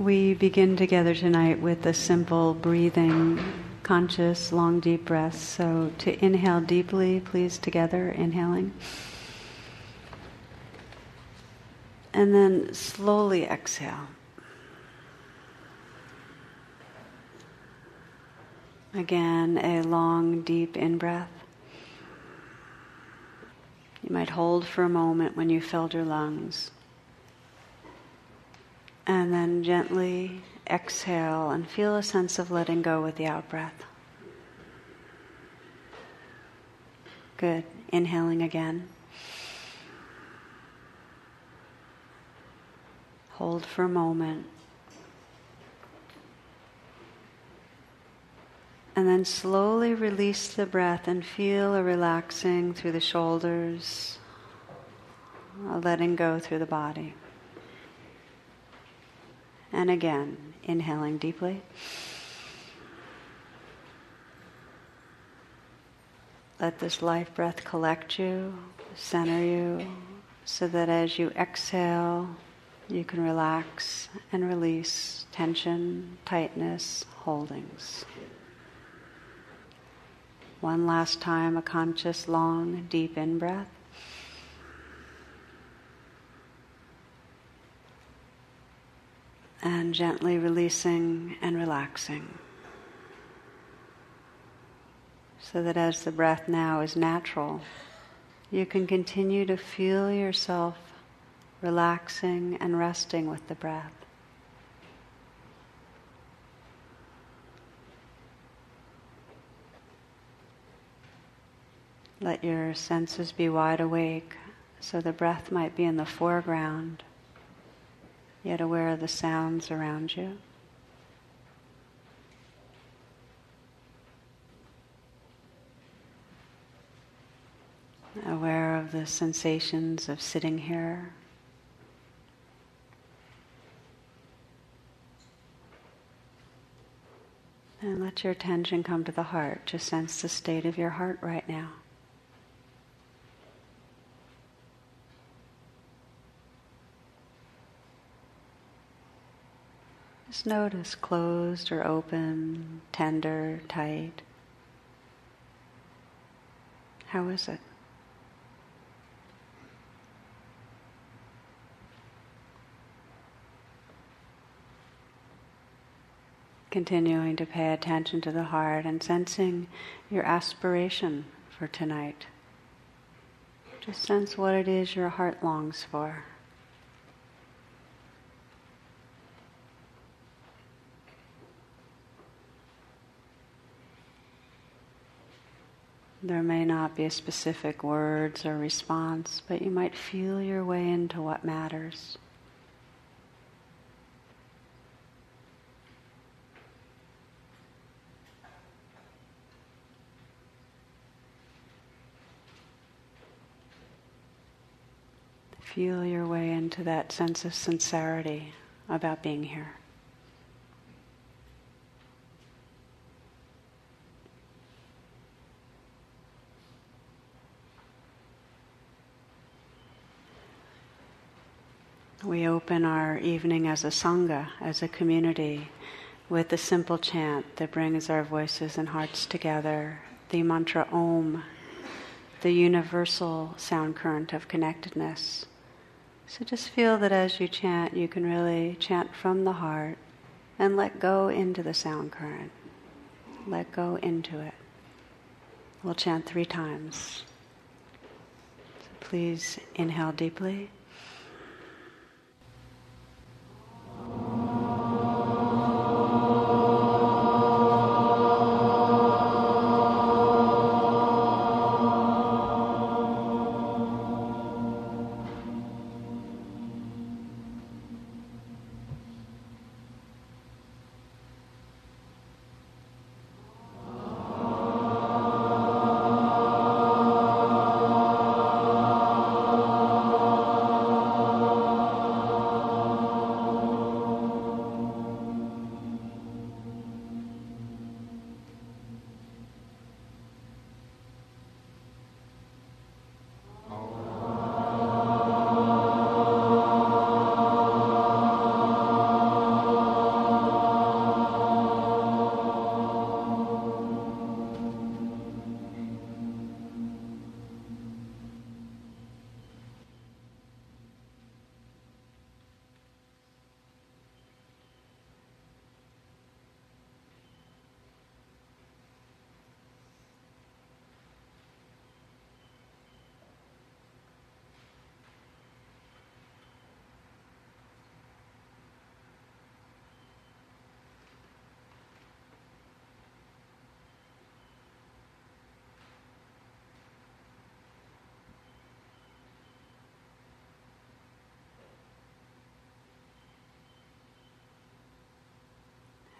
We begin together tonight with a simple breathing, conscious, long, deep breath. So to inhale deeply, please, together, inhaling. And then slowly exhale. Again, a long, deep in breath. You might hold for a moment when you filled your lungs. And then gently exhale and feel a sense of letting go with the out breath. Good. Inhaling again. Hold for a moment. And then slowly release the breath and feel a relaxing through the shoulders, a letting go through the body. And again, inhaling deeply. Let this life breath collect you, center you, so that as you exhale, you can relax and release tension, tightness, holdings. One last time, a conscious, long, deep in breath. And gently releasing and relaxing. So that as the breath now is natural, you can continue to feel yourself relaxing and resting with the breath. Let your senses be wide awake so the breath might be in the foreground, yet aware of the sounds around you. Aware of the sensations of sitting here. And let your attention come to the heart. Just sense the state of your heart right now. Just notice closed or open, tender, tight. How is it? Continuing to pay attention to the heart and sensing your aspiration for tonight. Just sense what it is your heart longs for. There may not be a specific words or response, but you might feel your way into what matters. Feel your way into that sense of sincerity about being here. We open our evening as a Sangha, as a community, with a simple chant that brings our voices and hearts together, the mantra Om, the universal sound current of connectedness. So just feel that as you chant, you can really chant from the heart and let go into the sound current. Let go into it. We'll chant three times. So please inhale deeply.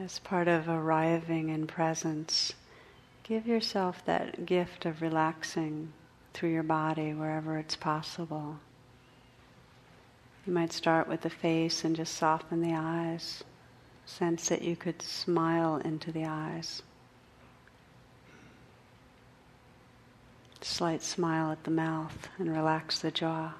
As part of arriving in presence, give yourself that gift of relaxing through your body wherever it's possible. You might start with the face and just soften the eyes. Sense that you could smile into the eyes. Slight smile at the mouth and relax the jaw.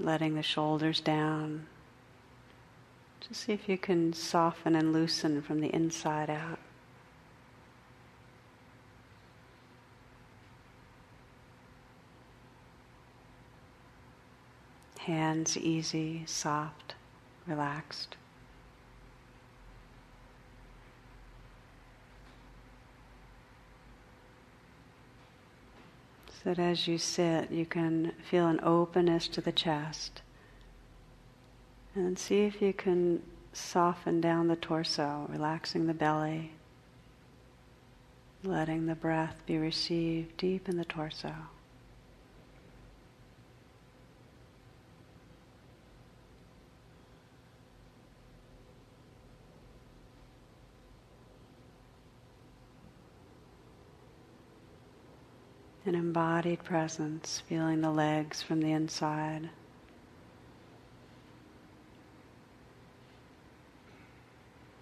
Letting the shoulders down. Just see if you can soften and loosen from the inside out. Hands easy, soft, relaxed. So that as you sit, you can feel an openness to the chest. And see if you can soften down the torso, relaxing the belly, letting the breath be received deep in the torso. An embodied presence, feeling the legs from the inside.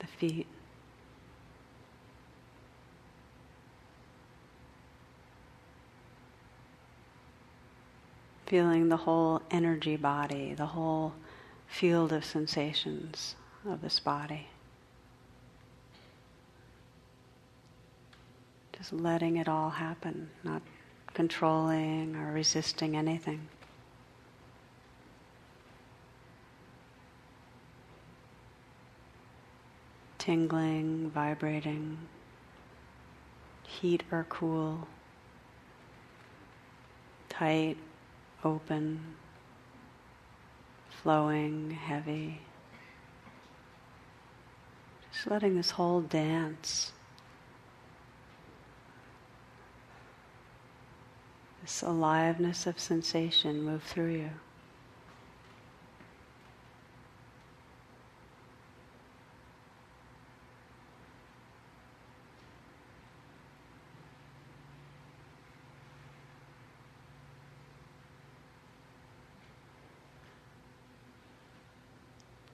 The feet. Feeling the whole energy body, the whole field of sensations of this body. Just letting it all happen, not controlling or resisting anything. Tingling, vibrating, heat or cool, tight, open, flowing, heavy. Just letting this whole dance this aliveness of sensation move through you.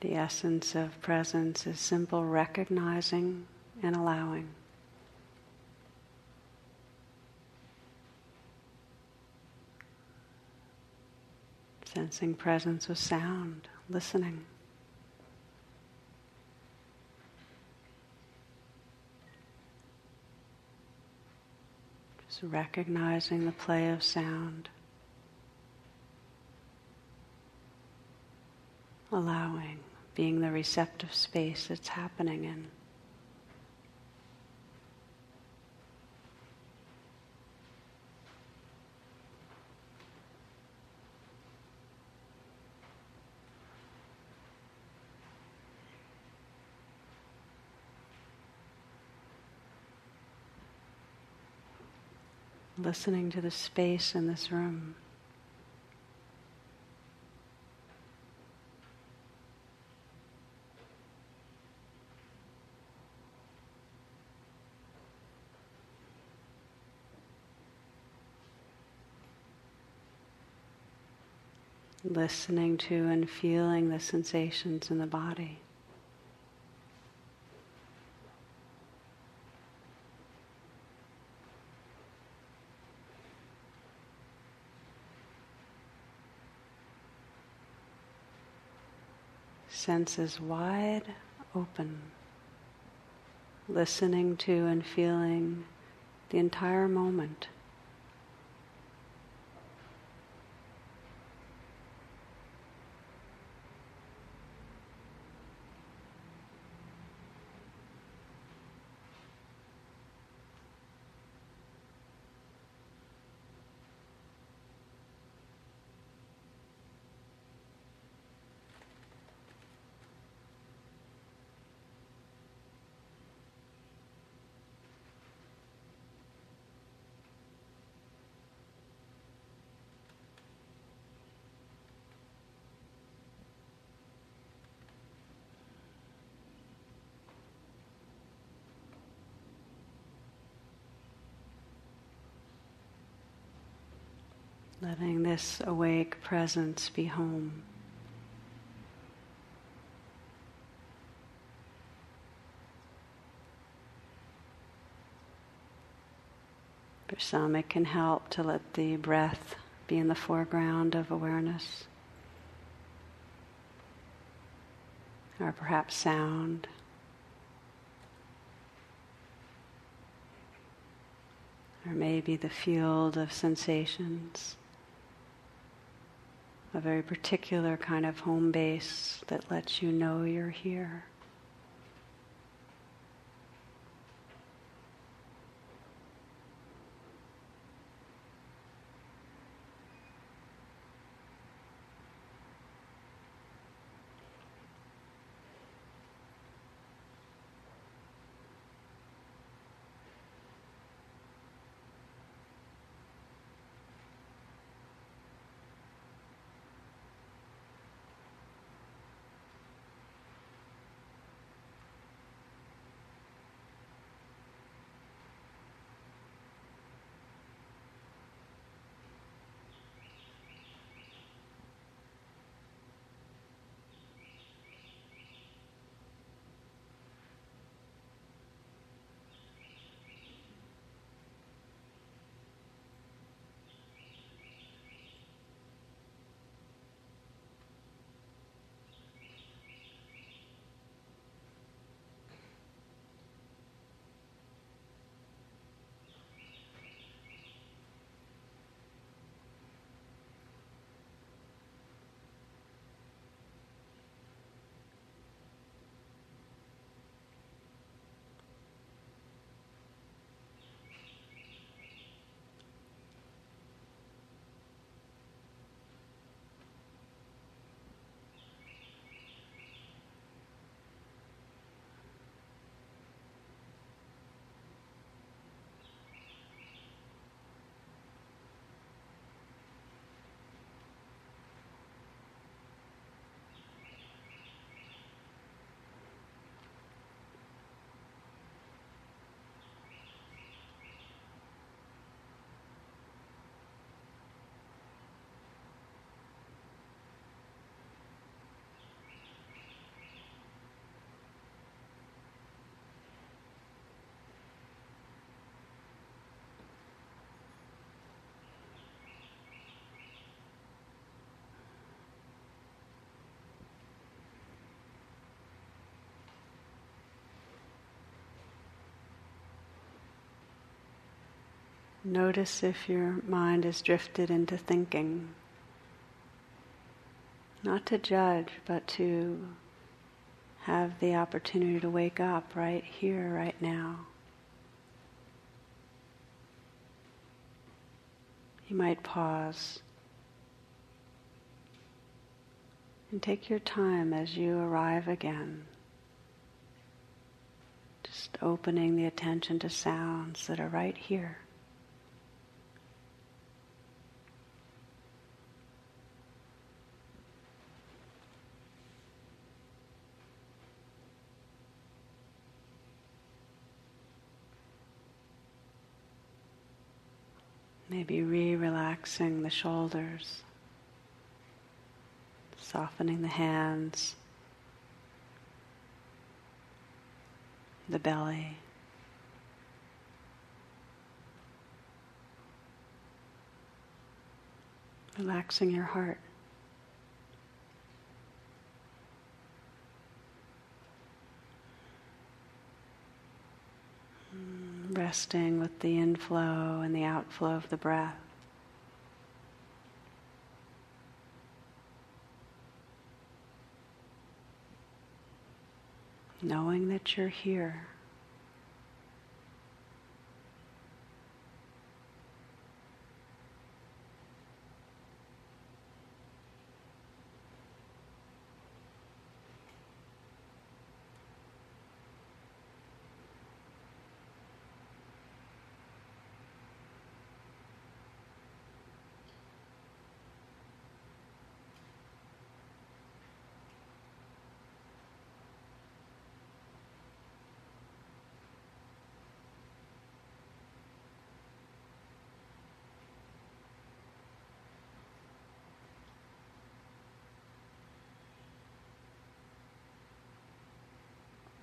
The essence of presence is simple recognizing and allowing. Sensing presence with sound, listening. Just recognizing the play of sound. Allowing, being the receptive space it's happening in. Listening to the space in this room. Listening to and feeling the sensations in the body. Senses wide open, listening to and feeling the entire moment. Letting this awake presence be home. For some, it can help to let the breath be in the foreground of awareness, or perhaps sound. Or maybe the field of sensations, a very particular kind of home base that lets you know you're here. Notice if your mind is drifted into thinking. Not to judge, but to have the opportunity to wake up right here, right now. You might pause and take your time as you arrive again. Just opening the attention to sounds that are right here. Maybe re relaxing the shoulders, softening the hands, the belly. Relaxing your heart. Resting with the inflow and the outflow of the breath. Knowing that you're here.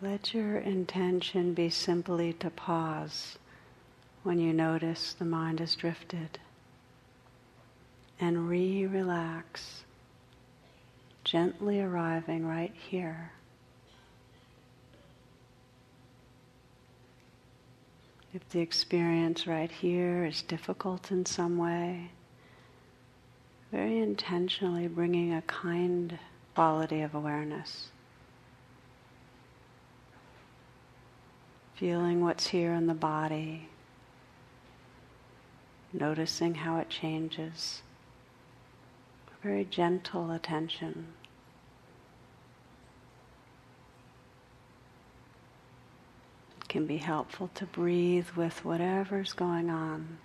Let your intention be simply to pause when you notice the mind has drifted and re relax, gently arriving right here. If the experience right here is difficult in some way, very intentionally bringing a kind quality of awareness. Feeling what's here in the body, noticing how it changes. Very gentle attention. It can be helpful to breathe with whatever's going on.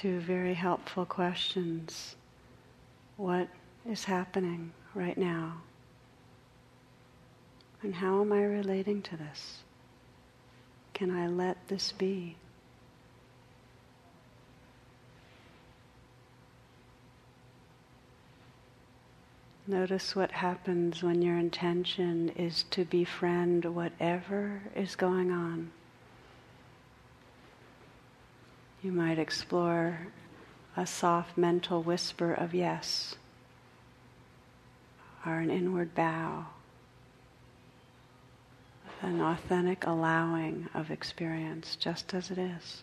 Two very helpful questions. What is happening right now? And how am I relating to this? Can I let this be? Notice what happens when your intention is to befriend whatever is going on. You might explore a soft mental whisper of yes, or an inward bow, an authentic allowing of experience just as it is.